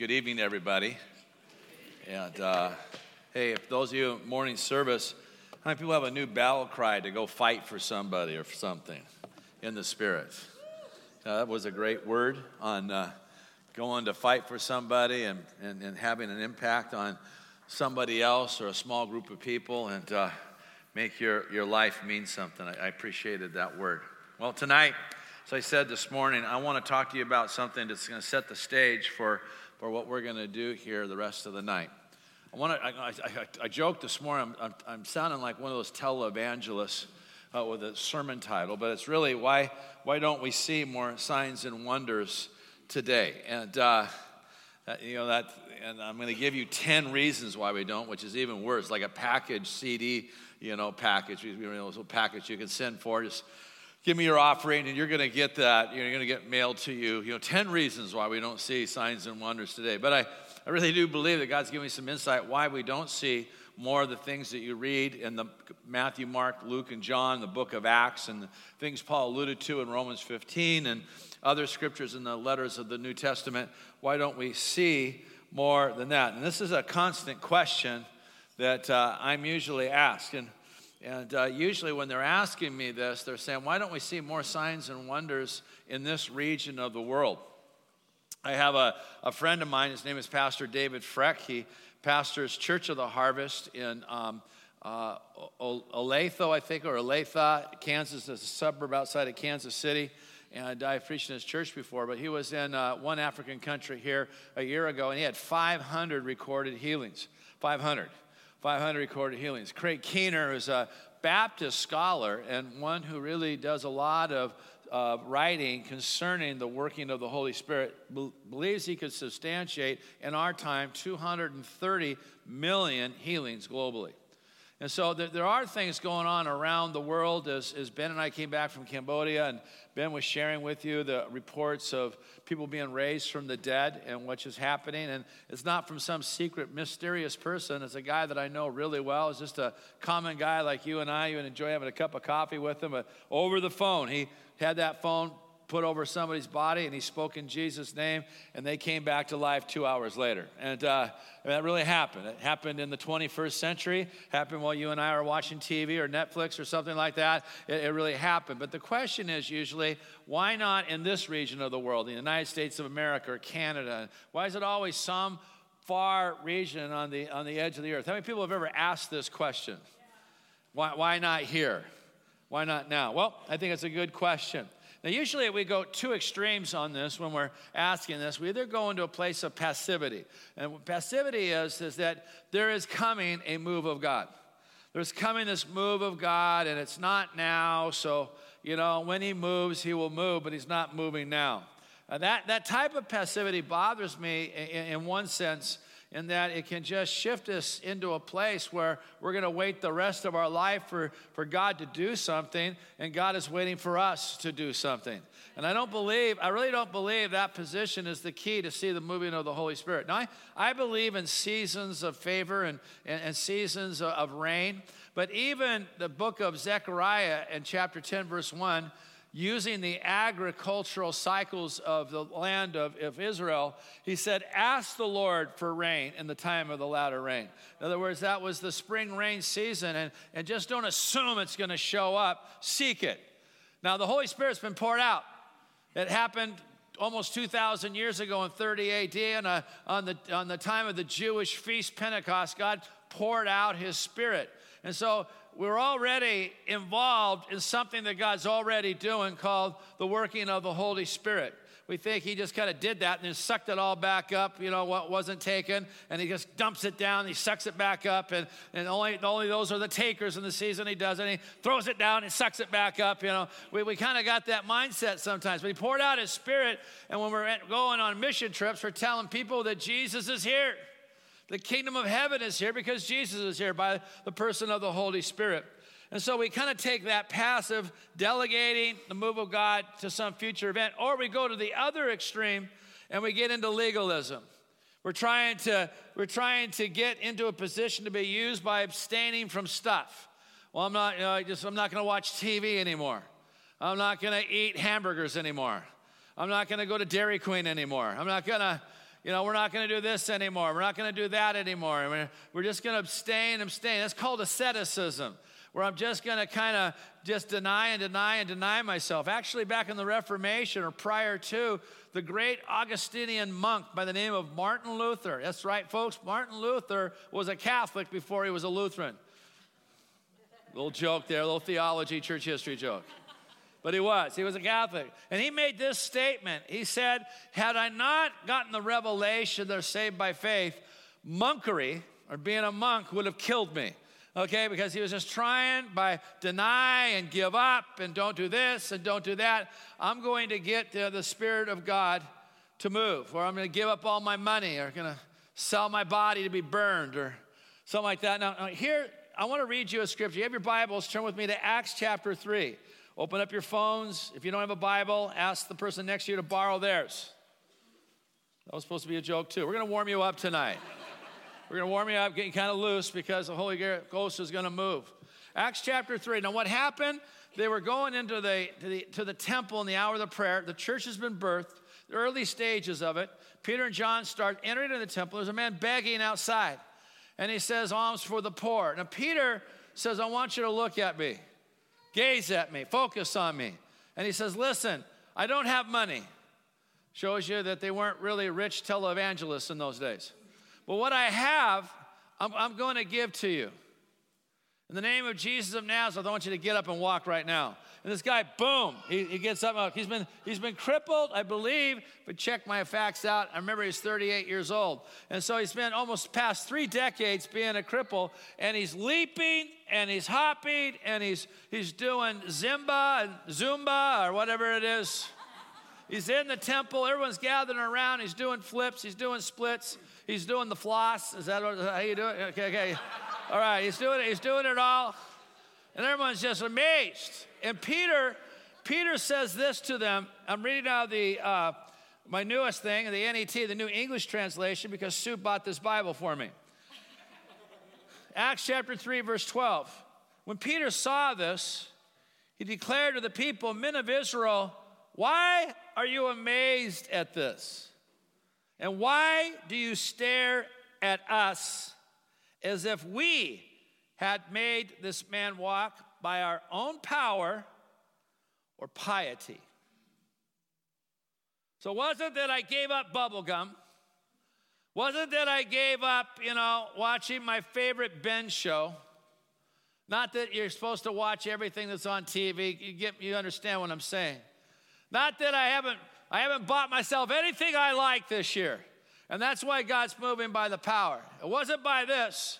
Good evening, everybody. And uh, hey, if those of you in morning service, how many people have a new battle cry to go fight for somebody or for something in the spirit? Uh, that was a great word on uh, going to fight for somebody and, and, and, having an impact on somebody else or a small group of people and uh, make your, your life mean something. I, I appreciated that word. Well, tonight, as I said this morning, I want to talk to you about something that's going to set the stage for for what we're going to do here the rest of the night. I, want to, I, I, I joked this morning, I'm, I'm, I'm, sounding like one of those televangelists uh, with a sermon title, but it's really why, why don't we see more signs and wonders today? And, uh, you know, that, and I'm going to give you 10 reasons why we don't, which is even worse, like a package CD, you know, package, you know, little package you can send for, just give me your offering and you're going to get that you're going to get mailed to you. You know 10 reasons why we don't see signs and wonders today. But i, I really do believe that god's giving me some insight why we don't see more of the things that you read in the matthew mark luke and john the book of acts and the things paul alluded to in romans 15 and other scriptures in the letters of the new testament. Why don't we see more than that? And this is a constant question that uh, i'm usually asked. And and uh, usually, when they're asking me this, they're saying, Why don't we see more signs and wonders in this region of the world? I have a, a friend of mine, his name is Pastor David Freck. He pastors Church of the Harvest in um, uh, Olathe, I think, or Olathe, Kansas, is a suburb outside of Kansas City. And I've preached in his church before, but he was in uh, one African country here a year ago, and he had 500 recorded healings. 500. 500 recorded healings. Craig Keener is a Baptist scholar and one who really does a lot of uh, writing concerning the working of the Holy Spirit, be- believes he could substantiate in our time 230 million healings globally. And so there, there, are things going on around the world. As, as Ben and I came back from Cambodia, and Ben was sharing with you the reports of people being raised from the dead and what is happening. And it's not from some secret, mysterious person. It's a guy that I know really well. It's just a common guy like you and I. You enjoy having a cup of coffee with him. But over the phone, he had that phone put over somebody's body and he spoke in Jesus' name, and they came back to life two hours later. And uh, that really happened. It happened in the 21st century, happened while you and I are watching TV or Netflix or something like that. It, it really happened. But the question is usually, why not in this region of the world, the United States of America or Canada? Why is it always some far region on the, on the edge of the earth? How many people have ever asked this question? Why, why not here? Why not now? Well, I think it's a good question. Now, usually we go two extremes on this when we're asking this. We either go into a place of passivity. And what passivity is, is that there is coming a move of God. There's coming this move of God, and it's not now. So, you know, when He moves, He will move, but He's not moving now. That, that type of passivity bothers me in, in one sense in that it can just shift us into a place where we're going to wait the rest of our life for, for God to do something, and God is waiting for us to do something. And I don't believe, I really don't believe that position is the key to see the moving of the Holy Spirit. Now, I, I believe in seasons of favor and, and, and seasons of, rain, but even the book of Zechariah in chapter 10, verse 1 using the agricultural cycles of the land of, of Israel, he said, Ask the Lord for rain in the time of the latter rain. In other words, that was the spring rain season, and, and just don't assume it's going to show up, seek it. Now, the Holy Spirit's been poured out. It happened almost 2,000 years ago in 30 AD, and uh, on, the, on the time of the Jewish feast Pentecost, God poured out his Spirit. And so we're already involved in something that God's already doing called the working of the Holy Spirit. We think he just kind of did that and then sucked it all back up, you know, what wasn't taken, and he just dumps it down, he sucks it back up, and, and only, only those are the takers in the season he does, and he throws it down and sucks it back up, you know. We, we kind of got that mindset sometimes. But he poured out his spirit, and when we're going on mission trips, we're telling people that Jesus is here. The kingdom of heaven is here because Jesus is here by the person of the Holy Spirit. And so we kind of take that passive, delegating the move of God to some future event, or we go to the other extreme and we get into legalism. We're trying to, we're trying to get into a position to be used by abstaining from stuff. Well, I'm not, you know, just, I'm not going to watch TV anymore. I'm not going to eat hamburgers anymore. I'm not going to go to Dairy Queen anymore. I'm not going to you know, we're not going to do this anymore. We're not going to do that anymore. We're, we're just going to abstain, abstain. That's called asceticism, where I'm just going to kind of just deny and deny and deny myself. Actually, back in the Reformation or prior to, the great Augustinian monk by the name of Martin Luther. That's right, folks. Martin Luther was a Catholic before he was a Lutheran. Little joke there, little theology, church history joke but he was. He was a Catholic. And he made this statement. He said, Had I not gotten the revelation they're saved by faith, monkery, or being a monk, would have killed me. Okay, because he was just trying by deny and give up and don't do this and don't do that. I'm going to get the Spirit of God to move, or I'm going to give up all my money, or going to sell my body to be burned, or something like that. Now, now here, I want to read you a scripture. You have your Bibles, turn with me to Acts chapter 3. Open up your phones. If you don't have a Bible, ask the person next to you to borrow theirs. That was supposed to be a joke, too. We're going to warm you up tonight. We're going to warm you up, getting kind of loose because the Holy Ghost is going to move. Acts chapter 3. Now, what happened? They were going into the to, the, to the temple in the hour of the prayer. The church has been birthed, the early stages of it. Peter and John start entering into the temple. There's a man begging outside, and he says, Alms for the poor. Now, Peter says, I want you to look at me. Gaze at me, focus on me. And he says, Listen, I don't have money. Shows you that they weren't really rich televangelists in those days. But what I have, I'm, I'm going to give to you. In the name of Jesus of Nazareth, I want you to get up and walk right now. And this guy, boom, he, he gets up. He's been, he's been crippled, I believe, but check my facts out. I remember he's 38 years old. And so he's been almost past three decades being a cripple, and he's leaping and he's hopping and he's, he's doing Zimba and Zumba or whatever it is. He's in the temple, everyone's gathering around, he's doing flips, he's doing splits, he's doing the floss. Is that how you do it? Okay, okay. All right, he's doing it, he's doing it all. And everyone's just amazed. And Peter, Peter says this to them. I'm reading now the uh, my newest thing, the NET, the New English Translation, because Sue bought this Bible for me. Acts chapter 3, verse 12. When Peter saw this, he declared to the people, Men of Israel, why are you amazed at this? And why do you stare at us as if we had made this man walk by our own power or piety. So, wasn't that I gave up bubblegum? Wasn't that I gave up, you know, watching my favorite Ben show? Not that you're supposed to watch everything that's on TV. You get you understand what I'm saying. Not that I haven't I haven't bought myself anything I like this year. And that's why God's moving by the power. It wasn't by this.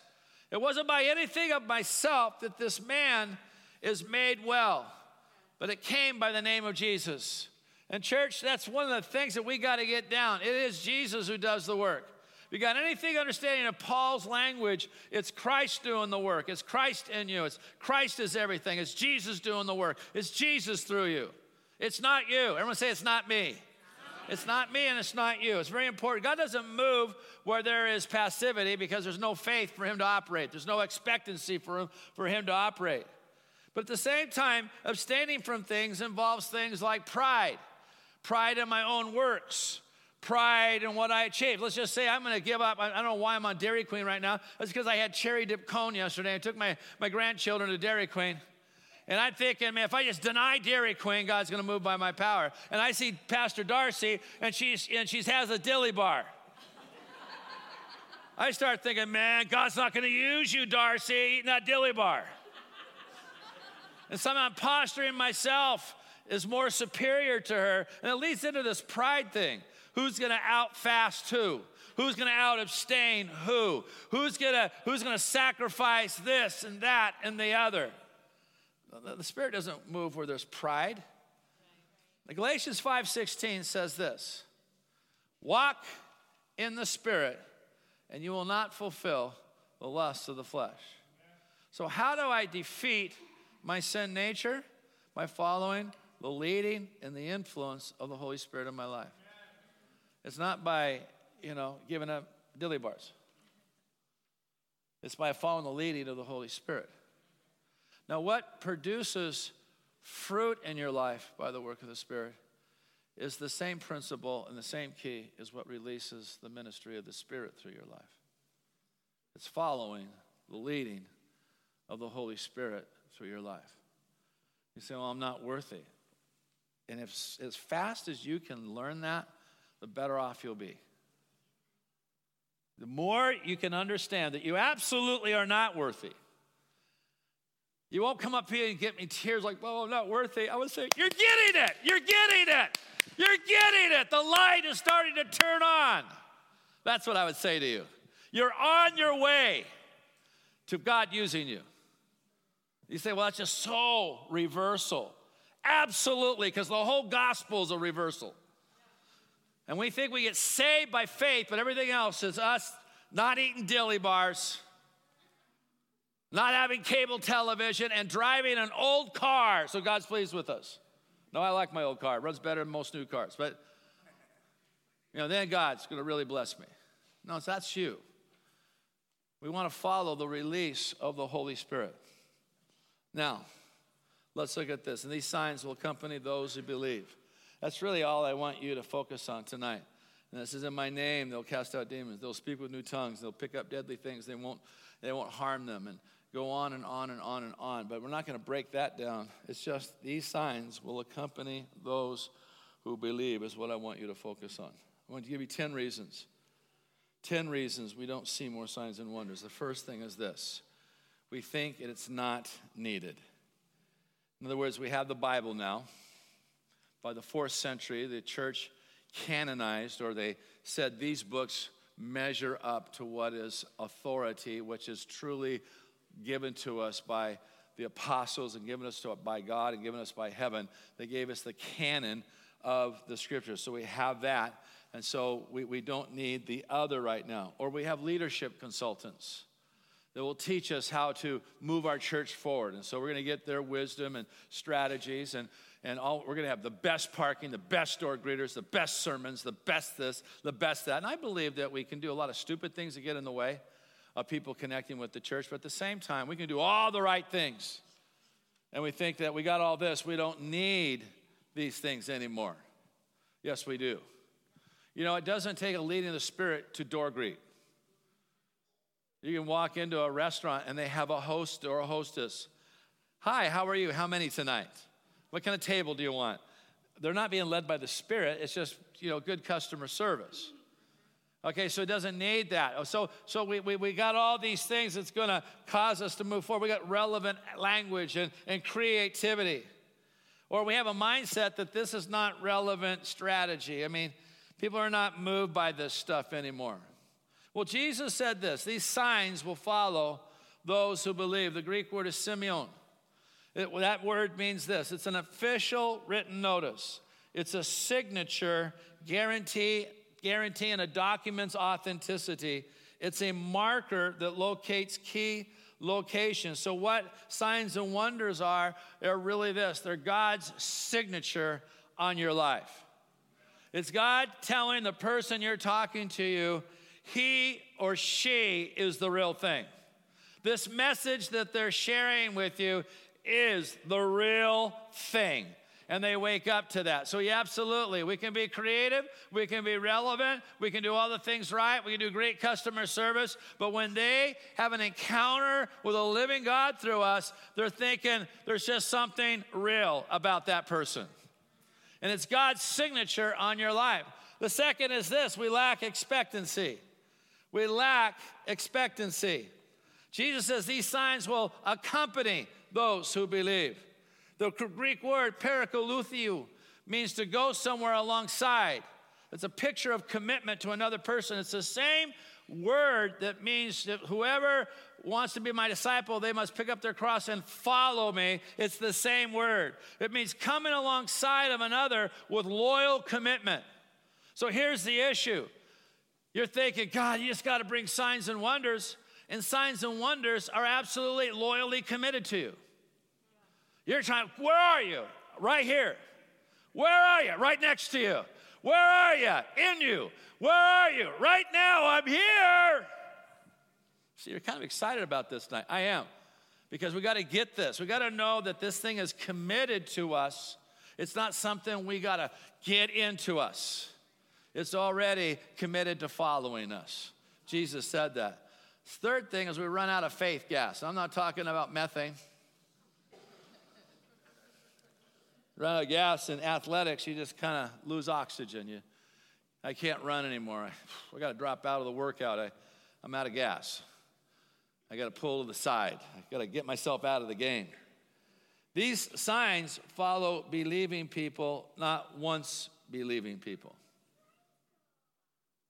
It wasn't by anything of myself that this man is made well, but it came by the name of Jesus. And, church, that's one of the things that we got to get down. It is Jesus who does the work. If you got anything understanding of Paul's language, it's Christ doing the work. It's Christ in you. It's Christ is everything. It's Jesus doing the work. It's Jesus through you. It's not you. Everyone say, It's not me. It's not me and it's not you. It's very important. God doesn't move where there is passivity because there's no faith for Him to operate, there's no expectancy for Him, for him to operate. But at the same time, abstaining from things involves things like pride pride in my own works, pride in what I achieved. Let's just say I'm going to give up. I don't know why I'm on Dairy Queen right now. That's because I had cherry dip cone yesterday. I took my, my grandchildren to Dairy Queen. And I'm thinking, man, if I just deny Dairy Queen, God's going to move by my power. And I see Pastor Darcy, and she's and she has a dilly bar. I start thinking, man, God's not going to use you, Darcy, eating that dilly bar. and somehow I'm posturing myself as more superior to her, and it leads into this pride thing. Who's going to out fast who? Who's going to out abstain who? Who's going to who's going to sacrifice this and that and the other? The Spirit doesn't move where there's pride. Galatians 5:16 says this: Walk in the Spirit, and you will not fulfill the lusts of the flesh. So, how do I defeat my sin nature? By following the leading and the influence of the Holy Spirit in my life. It's not by, you know, giving up dilly bars. It's by following the leading of the Holy Spirit. Now, what produces fruit in your life by the work of the Spirit is the same principle and the same key is what releases the ministry of the Spirit through your life. It's following the leading of the Holy Spirit through your life. You say, Well, I'm not worthy. And if as fast as you can learn that, the better off you'll be. The more you can understand that you absolutely are not worthy. You won't come up here and get me tears like, oh, I'm not worthy. I would say, You're getting it. You're getting it. You're getting it. The light is starting to turn on. That's what I would say to you. You're on your way to God using you. You say, well, that's just so reversal. Absolutely, because the whole gospel is a reversal. And we think we get saved by faith, but everything else is us not eating dilly bars, not having cable television, and driving an old car so God's pleased with us. No, I like my old car. It runs better than most new cars. But, you know, then God's going to really bless me. No, that's you. We want to follow the release of the Holy Spirit. Now, let's look at this. And these signs will accompany those who believe. That's really all I want you to focus on tonight. And this is in my name, they'll cast out demons. They'll speak with new tongues. They'll pick up deadly things. They won't, they won't harm them. And go on and on and on and on. But we're not going to break that down. It's just these signs will accompany those who believe, is what I want you to focus on. I want to give you 10 reasons. 10 reasons we don't see more signs and wonders. The first thing is this we think it's not needed. In other words, we have the Bible now. By the fourth century, the church canonized, or they said these books measure up to what is authority, which is truly given to us by the apostles and given us to, by God and given us by heaven. They gave us the canon of the scriptures. So we have that. And so we, we don't need the other right now. Or we have leadership consultants that will teach us how to move our church forward. And so we're going to get their wisdom and strategies. And, and all, we're going to have the best parking, the best door greeters, the best sermons, the best this, the best that. And I believe that we can do a lot of stupid things to get in the way of people connecting with the church, but at the same time, we can do all the right things. And we think that we got all this, we don't need these things anymore. Yes, we do. You know, it doesn't take a leading of the Spirit to door greet. You can walk into a restaurant and they have a host or a hostess. Hi, how are you? How many tonight? What kind of table do you want? They're not being led by the Spirit, it's just, you know, good customer service. Okay, so it doesn't need that. Oh, so, so we, we, we got all these things that's going to cause us to move forward. We got relevant language and, and creativity. Or we have a mindset that this is not relevant strategy. I mean, people are not moved by this stuff anymore. Well, Jesus said this these signs will follow those who believe. The Greek word is semeion. It, that word means this it's an official written notice, it's a signature guarantee guaranteeing a document's authenticity. It's a marker that locates key locations. So, what signs and wonders are, they're really this they're God's signature on your life. It's God telling the person you're talking to you, he or she is the real thing. This message that they're sharing with you is the real thing and they wake up to that. So, yeah, absolutely. We can be creative, we can be relevant, we can do all the things right, we can do great customer service. But when they have an encounter with a living God through us, they're thinking there's just something real about that person. And it's God's signature on your life. The second is this we lack expectancy. We lack expectancy. Jesus says these signs will accompany those who believe. The Greek word parakoluthio means to go somewhere alongside. It's a picture of commitment to another person. It's the same word that means that whoever wants to be my disciple, they must pick up their cross and follow me. It's the same word. It means coming alongside of another with loyal commitment. So here's the issue you're thinking, God, you just got to bring signs and wonders. And signs and wonders are absolutely loyally committed to you. You're trying, where are you? Right here. Where are you? Right next to you. Where are you? In you. Where are you? Right now, I'm here. See, you're kind of excited about this night. I am. Because we got to get this. We got to know that this thing is committed to us. It's not something we got to get into us. It's already committed to following us. Jesus said that. Third thing is we run out of faith gas. I'm not talking about methane. Run out of gas in athletics, you just kind of lose oxygen. You, I can't run anymore. I, I got to drop out of the workout. I, I'm out of gas. I got to pull to the side. I got to get myself out of the game. These signs follow believing people, not once believing people.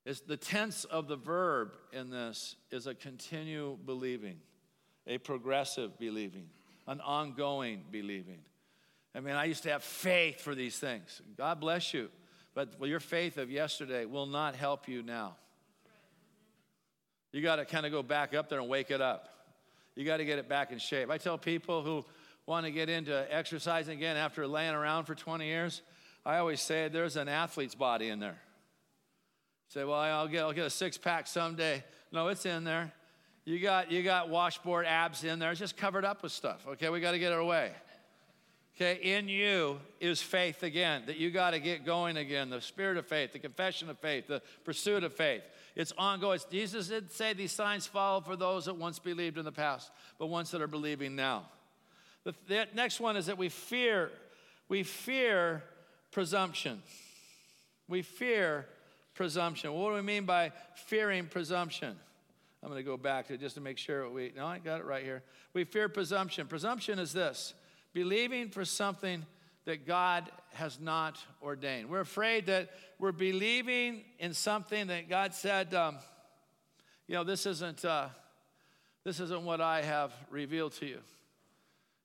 It's the tense of the verb in this is a continue believing, a progressive believing, an ongoing believing. I mean, I used to have faith for these things. God bless you. But well, your faith of yesterday will not help you now. You got to kind of go back up there and wake it up. You got to get it back in shape. I tell people who want to get into exercising again after laying around for 20 years, I always say there's an athlete's body in there. Say, well, I'll get, I'll get a six pack someday. No, it's in there. You got, you got washboard abs in there. It's just covered up with stuff. Okay, we got to get it away. Okay, in you is faith again, that you got to get going again. The spirit of faith, the confession of faith, the pursuit of faith. It's ongoing. Jesus did say these signs follow for those that once believed in the past, but ones that are believing now. The, the next one is that we fear, we fear presumption. We fear presumption. What do we mean by fearing presumption? I'm going to go back to just to make sure we. No, I got it right here. We fear presumption. Presumption is this believing for something that God has not ordained. We're afraid that we're believing in something that God said, um, you know, this isn't, uh, this isn't what I have revealed to you.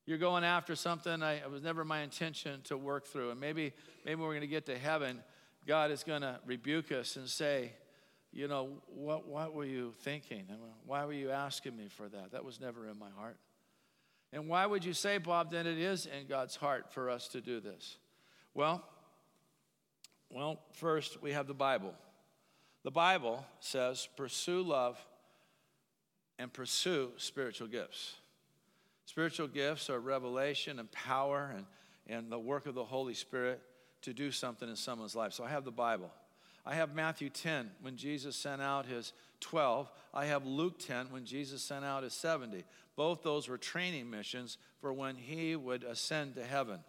You're going after something I, it was never my intention to work through. And maybe, maybe we're going to get to heaven God is going to rebuke us and say, you know, what, what were you thinking? Why were you asking me for that? That was never in my heart. And why would you say, Bob, that it is in God's heart for us to do this? Well, well, first we have the Bible. The Bible says, pursue love and pursue spiritual gifts. Spiritual gifts are revelation and power and, and the work of the Holy Spirit to do something in someone's life. So I have the Bible. I have Matthew 10 when Jesus sent out his 12. I have Luke 10 when Jesus sent out his 70. Both those were training missions for when he would ascend to heaven.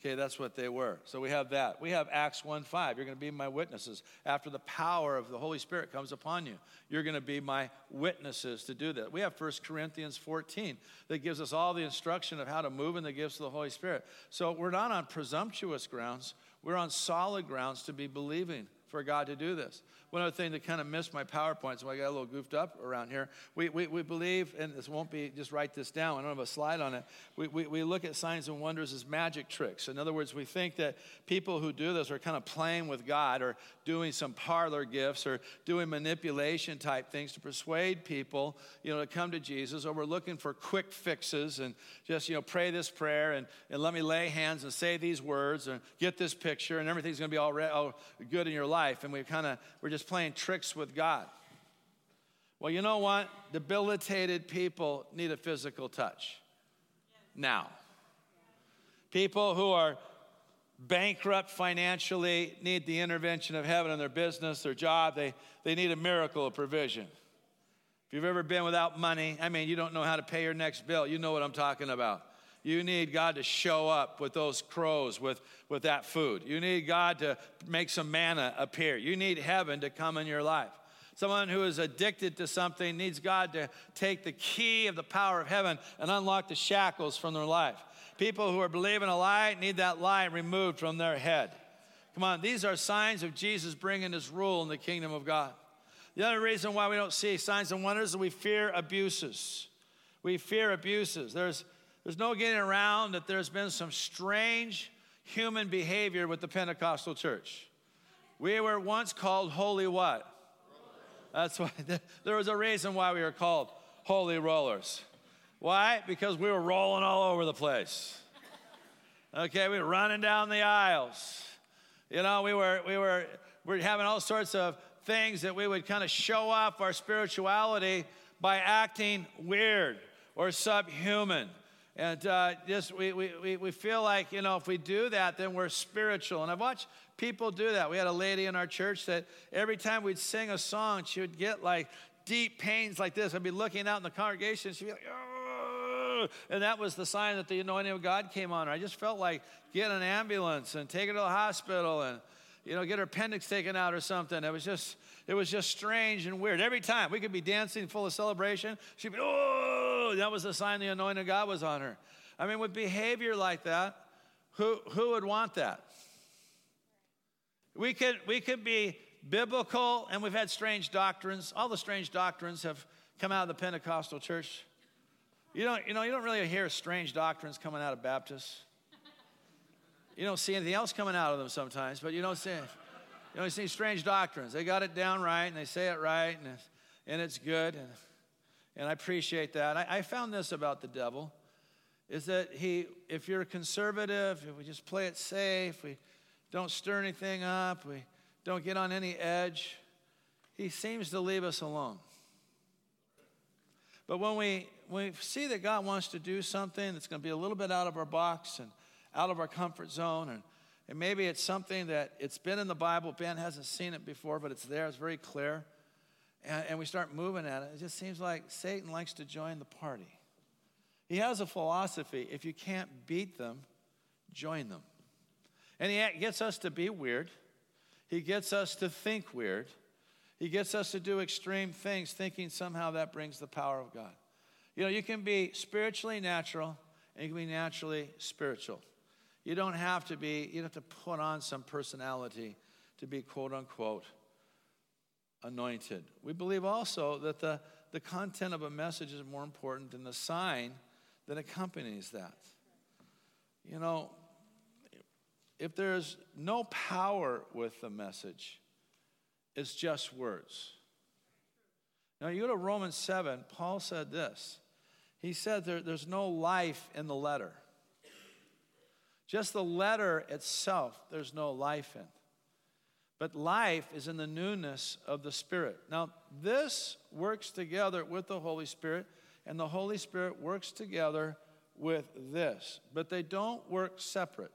Okay, that's what they were. So we have that. We have Acts 1 5. You're going to be my witnesses. After the power of the Holy Spirit comes upon you, you're going to be my witnesses to do that. We have 1 Corinthians 14 that gives us all the instruction of how to move in the gifts of the Holy Spirit. So we're not on presumptuous grounds, we're on solid grounds to be believing for God to do this. One other thing that kind of missed my PowerPoint, so I got a little goofed up around here. We, we, we believe, and this won't be, just write this down, I don't have a slide on it. We, we, we look at signs and wonders as magic tricks. In other words, we think that people who do this are kind of playing with God or doing some parlor gifts or doing manipulation type things to persuade people, you know, to come to Jesus, or we're looking for quick fixes and just, you know, pray this prayer and, and let me lay hands and say these words and get this picture and everything's going to be all, re- all good in your life. And we kind of, we're just playing tricks with God. Well, you know what? Debilitated people need a physical touch. Now, people who are bankrupt financially need the intervention of heaven in their business, their job. They, they need a miracle of provision. If you've ever been without money, I mean, you don't know how to pay your next bill, you know what I'm talking about. You need God to show up with those crows, with, with that food. You need God to make some manna appear. You need heaven to come in your life. Someone who is addicted to something needs God to take the key of the power of heaven and unlock the shackles from their life. People who are believing a lie need that lie removed from their head. Come on, these are signs of Jesus bringing his rule in the kingdom of God. The other reason why we don't see signs and wonders is we fear abuses. We fear abuses. There's there's no getting around that there's been some strange human behavior with the Pentecostal church. We were once called holy what? That's why there was a reason why we were called holy rollers. Why? Because we were rolling all over the place. Okay, we were running down the aisles. You know, we were we were we were having all sorts of things that we would kind of show off our spirituality by acting weird or subhuman And uh, just we, we, we feel like, you know, if we do that, then we're spiritual. And I've watched people do that. We had a lady in our church that every time we'd sing a song, she would get like deep pains like this. I'd be looking out in the congregation, she'd be like, oh, and that was the sign that the anointing of God came on her. I just felt like get an ambulance and take her to the hospital and, you know, get her appendix taken out or something. It was just, it was just strange and weird. Every time we could be dancing full of celebration, she'd be, oh, that was the sign the anointing of God was on her. I mean, with behavior like that, who, who would want that? We could, we could be biblical, and we've had strange doctrines. All the strange doctrines have come out of the Pentecostal church. You don't, you know, you don't really hear strange doctrines coming out of Baptists. You don't see anything else coming out of them sometimes, but you don't see, you don't see strange doctrines. They got it down right, and they say it right, and it's, and it's good, and, and I appreciate that. I, I found this about the devil, is that he, if you're conservative, if we just play it safe, we don't stir anything up, we don't get on any edge, he seems to leave us alone. But when we, when we see that God wants to do something that's going to be a little bit out of our box and out of our comfort zone, and, and maybe it's something that it's been in the Bible, Ben hasn't seen it before, but it's there, it's very clear, and, and we start moving at it, it just seems like Satan likes to join the party. He has a philosophy if you can't beat them, join them. And he gets us to be weird. He gets us to think weird. He gets us to do extreme things, thinking somehow that brings the power of God. You know, you can be spiritually natural and you can be naturally spiritual. You don't have to be, you don't have to put on some personality to be quote unquote anointed. We believe also that the, the content of a message is more important than the sign that accompanies that. You know, if there's no power with the message, it's just words. Now, you go to Romans 7, Paul said this. He said there, there's no life in the letter. Just the letter itself, there's no life in. But life is in the newness of the Spirit. Now, this works together with the Holy Spirit, and the Holy Spirit works together with this. But they don't work separate.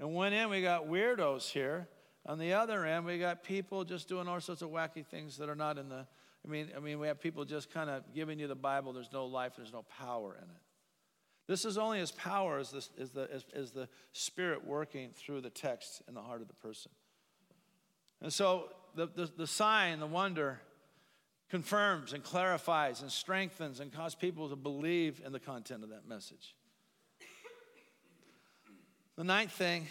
And one end, we got weirdos here. On the other end, we got people just doing all sorts of wacky things that are not in the. I mean, I mean, we have people just kind of giving you the Bible. There's no life. There's no power in it. This is only as power as, this, as, the, as, as the Spirit working through the text in the heart of the person. And so the, the, the sign, the wonder, confirms and clarifies and strengthens and causes people to believe in the content of that message. The ninth thing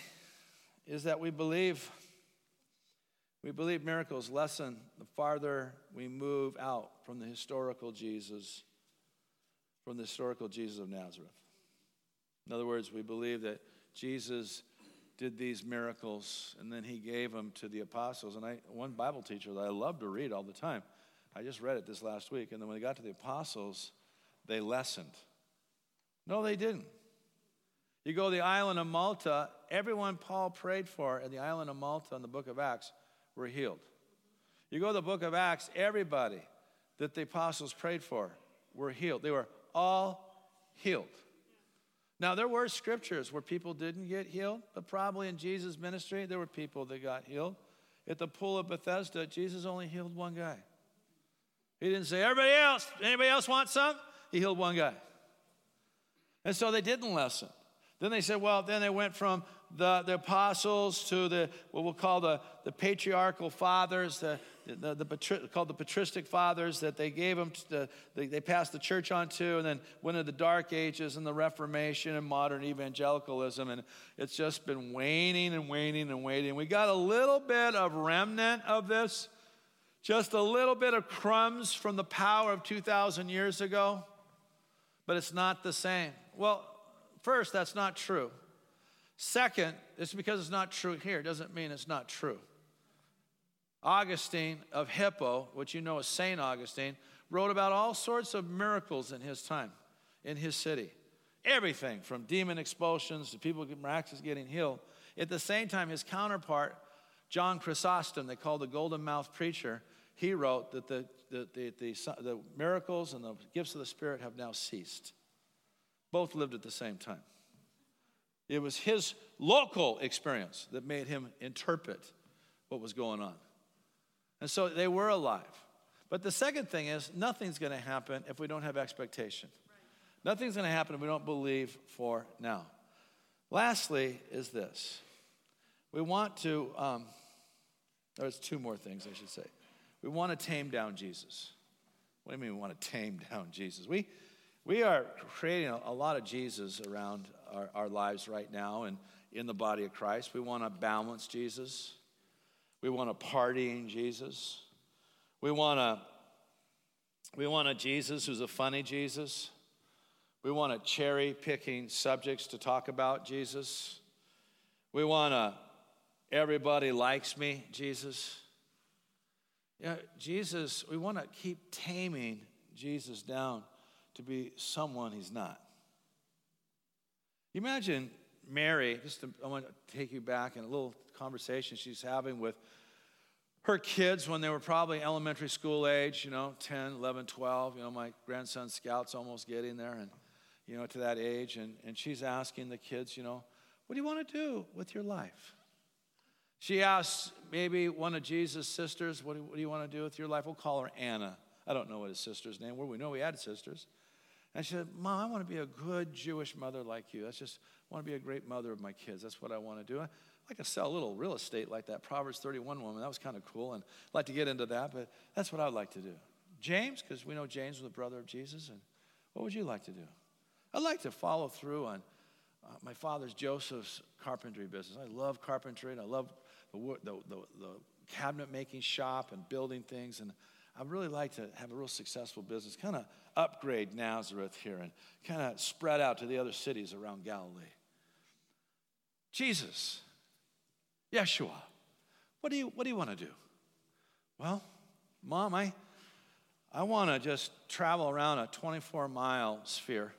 is that we believe we believe miracles lessen the farther we move out from the historical Jesus, from the historical Jesus of Nazareth. In other words, we believe that Jesus did these miracles and then he gave them to the apostles. And I, one Bible teacher that I love to read all the time, I just read it this last week. And then when they got to the apostles, they lessened. No, they didn't. You go to the island of Malta, everyone Paul prayed for in the island of Malta in the book of Acts were healed. You go to the book of Acts, everybody that the apostles prayed for were healed. They were all healed. Now, there were scriptures where people didn't get healed, but probably in Jesus' ministry, there were people that got healed. At the pool of Bethesda, Jesus only healed one guy. He didn't say, everybody else, anybody else want some? He healed one guy. And so they didn't lessen. Then they said, well, then they went from the, the apostles to the what we'll call the, the patriarchal fathers, the, the, the, called the patristic fathers that they gave them, to they, they passed the church on to, and then went into the dark ages and the Reformation and modern evangelicalism, and it's just been waning and waning and waning. We got a little bit of remnant of this, just a little bit of crumbs from the power of 2,000 years ago, but it's not the same. Well, First, that's not true. Second, it's because it's not true here doesn't mean it's not true. Augustine of Hippo, which you know as St. Augustine, wrote about all sorts of miracles in his time, in his city. Everything from demon expulsions to people miraculously getting healed. At the same time, his counterpart, John Chrysostom, they called the golden mouth preacher, he wrote that the, the, the, the, the miracles and the gifts of the Spirit have now ceased. both lived at the same time. It was his local experience that made him interpret what was going on. And so they were alive. But the second thing is, nothing's going to happen if we don't have expectation. Nothing's going to happen if we don't believe for now. Lastly, is this we want to, um, there's two more things I should say. We want to tame down Jesus. What do you mean we want to tame down Jesus? We, we are creating a, a lot of Jesus around our, our lives right now and in the body of Christ. We want to balance Jesus. We want a partying Jesus. We want a we want a Jesus who's a funny Jesus. We want a cherry picking subjects to talk about Jesus. We want a everybody likes me Jesus. Yeah, Jesus, we want to keep taming Jesus down to be someone he's not. You imagine Mary, just to, I want to take you back in a little conversation she's having with her kids when they were probably elementary school age, you know, 10, 11, 12. You know, my grandson Scout's almost getting there and, you know, to that age. And, and she's asking the kids, you know, what do you want to do with your life? She asks maybe one of Jesus' sisters, what do, what do you want to do with your life? We'll call her Anna. I don't know what his sister's name were. We know we had sisters. And she said, Mom, I want to be a good Jewish mother like you. That's just, I want to be a great mother of my kids. That's what I want to do. I like to sell a little real estate like that Proverbs 31 woman. That was kind of cool. And I'd like to get into that, but that's what I'd like to do. James, because we know James was the brother of Jesus. And what would you like to do? I'd like to follow through on uh, my father's Joseph's carpentry business. I love carpentry and I love the, the, the, the cabinet making shop and building things. And I'd really like to have a real successful business, kind of upgrade Nazareth here and kind of spread out to the other cities around Galilee. Jesus, Yeshua, what do you, what do you want to do? Well, Mom, I, I want to just travel around a 24 mile sphere.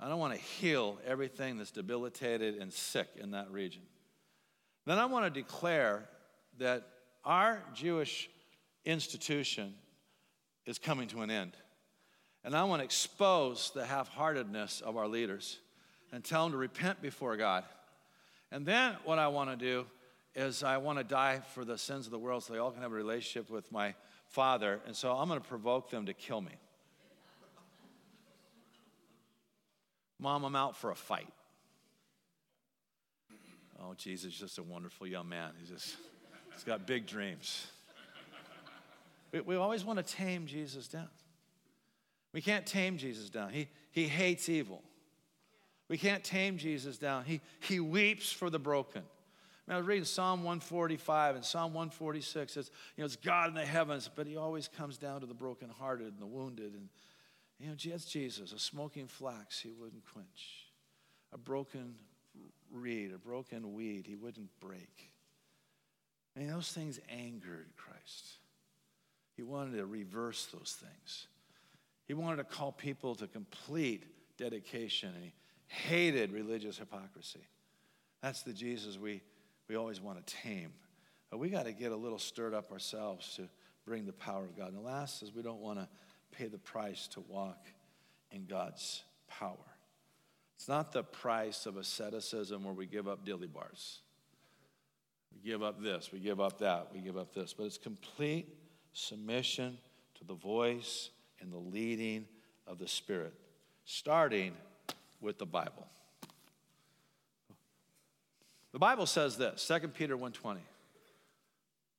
I don't want to heal everything that's debilitated and sick in that region. Then I want to declare that our Jewish institution is coming to an end. And I want to expose the half heartedness of our leaders and tell them to repent before God. And then what I want to do is I want to die for the sins of the world so they all can have a relationship with my Father. And so I'm going to provoke them to kill me. Mom, I'm out for a fight. Oh, Jesus, just a wonderful young man. He's just, he's got big dreams. We, we always want to tame Jesus down. We can't tame Jesus down. He, he hates evil. We can't tame Jesus down. He, he weeps for the broken. I, mean, I was reading Psalm 145 and Psalm 146 says, you know, it's God in the heavens, but he always comes down to the brokenhearted and the wounded. And, you know, that's Jesus. A smoking flax he wouldn't quench. A broken reed, a broken weed he wouldn't break. I mean, those things angered Christ. He wanted to reverse those things. He wanted to call people to complete dedication, and he hated religious hypocrisy. That's the Jesus we, we always want to tame. But we got to get a little stirred up ourselves to bring the power of God. And the last is we don't want to pay the price to walk in God's power. It's not the price of asceticism where we give up dilly bars. We give up this, we give up that, we give up this. But it's complete submission to the voice and the leading of the Spirit, starting with the Bible. The Bible says this, 2 Peter 1:20.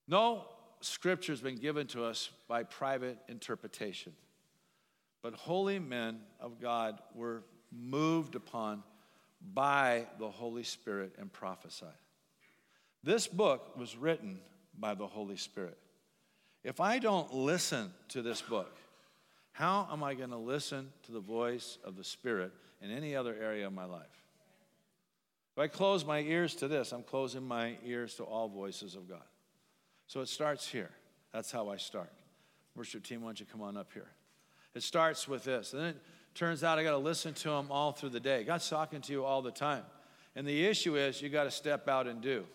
No scripture has been given to us by private interpretation, but holy men of God were moved upon by the Holy Spirit and prophesied. This book was written by the Holy Spirit. If I don't listen to this book, how am I going to listen to the voice of the Spirit in any other area of my life? If I close my ears to this, I'm closing my ears to all voices of God. So it starts here. That's how I start. Worship team, why don't you come on up here? It starts with this. And then it turns out I got to listen to him all through the day. God's talking to you all the time. And the issue is you got to step out and do.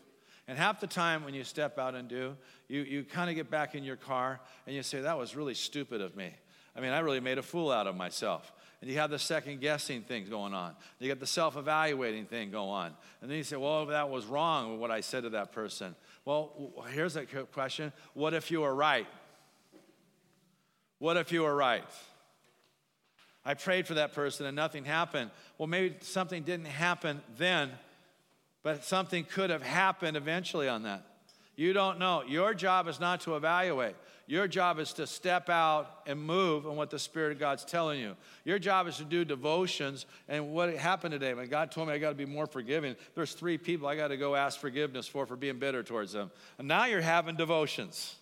And half the time when you step out and do, you, you kind of get back in your car and you say, That was really stupid of me. I mean, I really made a fool out of myself. And you have the second guessing thing going on. You got the self evaluating thing going on. And then you say, well, that was wrong with what I said to that person. Well, here's a question What if you were right? What if you were right? I prayed for that person and nothing happened. Well, maybe something didn't happen then, but something could have happened eventually on that. You don't know. Your job is not to evaluate. Your job is to step out and move on what the Spirit of God's telling you. Your job is to do devotions. And what happened today, when God told me I got to be more forgiving, there's three people I got to go ask forgiveness for for being bitter towards them. And now you're having devotions.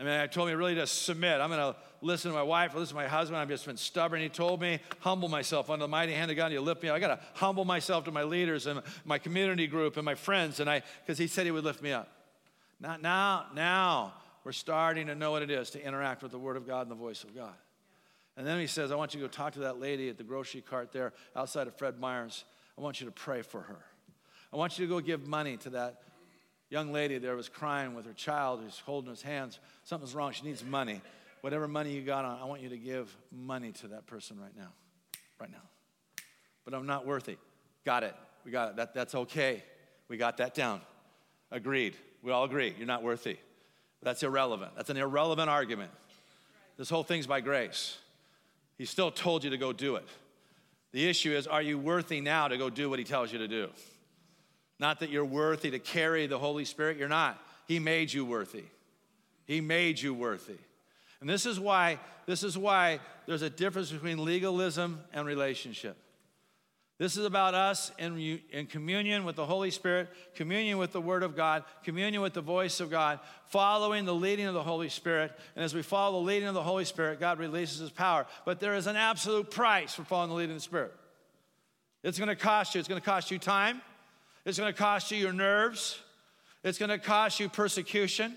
I mean, I told me really to submit. I'm going to listen to my wife, listen to my husband. I've just been stubborn. He told me, humble myself under the mighty hand of God. You lift me up. I got to humble myself to my leaders and my community group and my friends. And I, because he said he would lift me up. Not now, now we're starting to know what it is to interact with the Word of God and the voice of God. And then he says, I want you to go talk to that lady at the grocery cart there outside of Fred Meyer's. I want you to pray for her. I want you to go give money to that young lady there was crying with her child who's holding his hands. Something's wrong. She needs money. Whatever money you got on, I want you to give money to that person right now. Right now. But I'm not worthy. Got it. We got it. That, that's okay. We got that down. Agreed. We all agree. You're not worthy. That's irrelevant. That's an irrelevant argument. This whole thing's by grace. He still told you to go do it. The issue is, are you worthy now to go do what he tells you to do? Not that you're worthy to carry the Holy Spirit, you're not. He made you worthy. He made you worthy. And this is why this is why there's a difference between legalism and relationship. This is about us in, in communion with the Holy Spirit, communion with the Word of God, communion with the voice of God, following the leading of the Holy Spirit. And as we follow the leading of the Holy Spirit, God releases His power. But there is an absolute price for following the leading of the Spirit. It's going to cost you. It's going to cost you time. It's going to cost you your nerves. It's going to cost you persecution.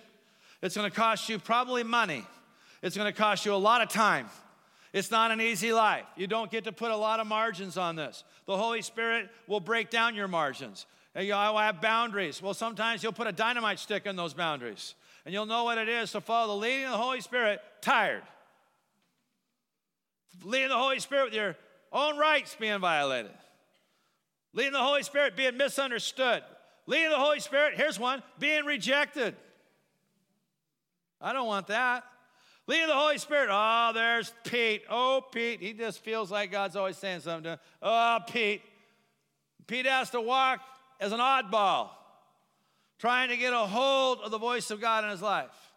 It's going to cost you probably money. It's going to cost you a lot of time. It's not an easy life. You don't get to put a lot of margins on this. The Holy Spirit will break down your margins. And you will have boundaries. Well, sometimes you'll put a dynamite stick in those boundaries. And you'll know what it is to follow the leading of the Holy Spirit tired. Leading the Holy Spirit with your own rights being violated. Leading the Holy Spirit being misunderstood. Leading the Holy Spirit, here's one, being rejected. I don't want that. Leading the Holy Spirit. Oh, there's Pete. Oh, Pete. He just feels like God's always saying something to him. Oh, Pete. Pete has to walk as an oddball, trying to get a hold of the voice of God in his life.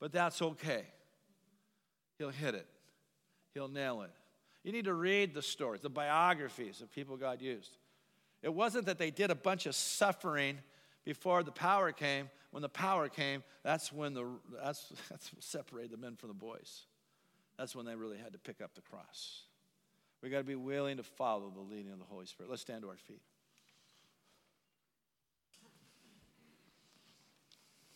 But that's okay. He'll hit it, he'll nail it. You need to read the stories, the biographies of people God used. It wasn't that they did a bunch of suffering before the power came. When the power came, that's when the that's that's what separated the men from the boys. That's when they really had to pick up the cross. We got to be willing to follow the leading of the Holy Spirit. Let's stand to our feet.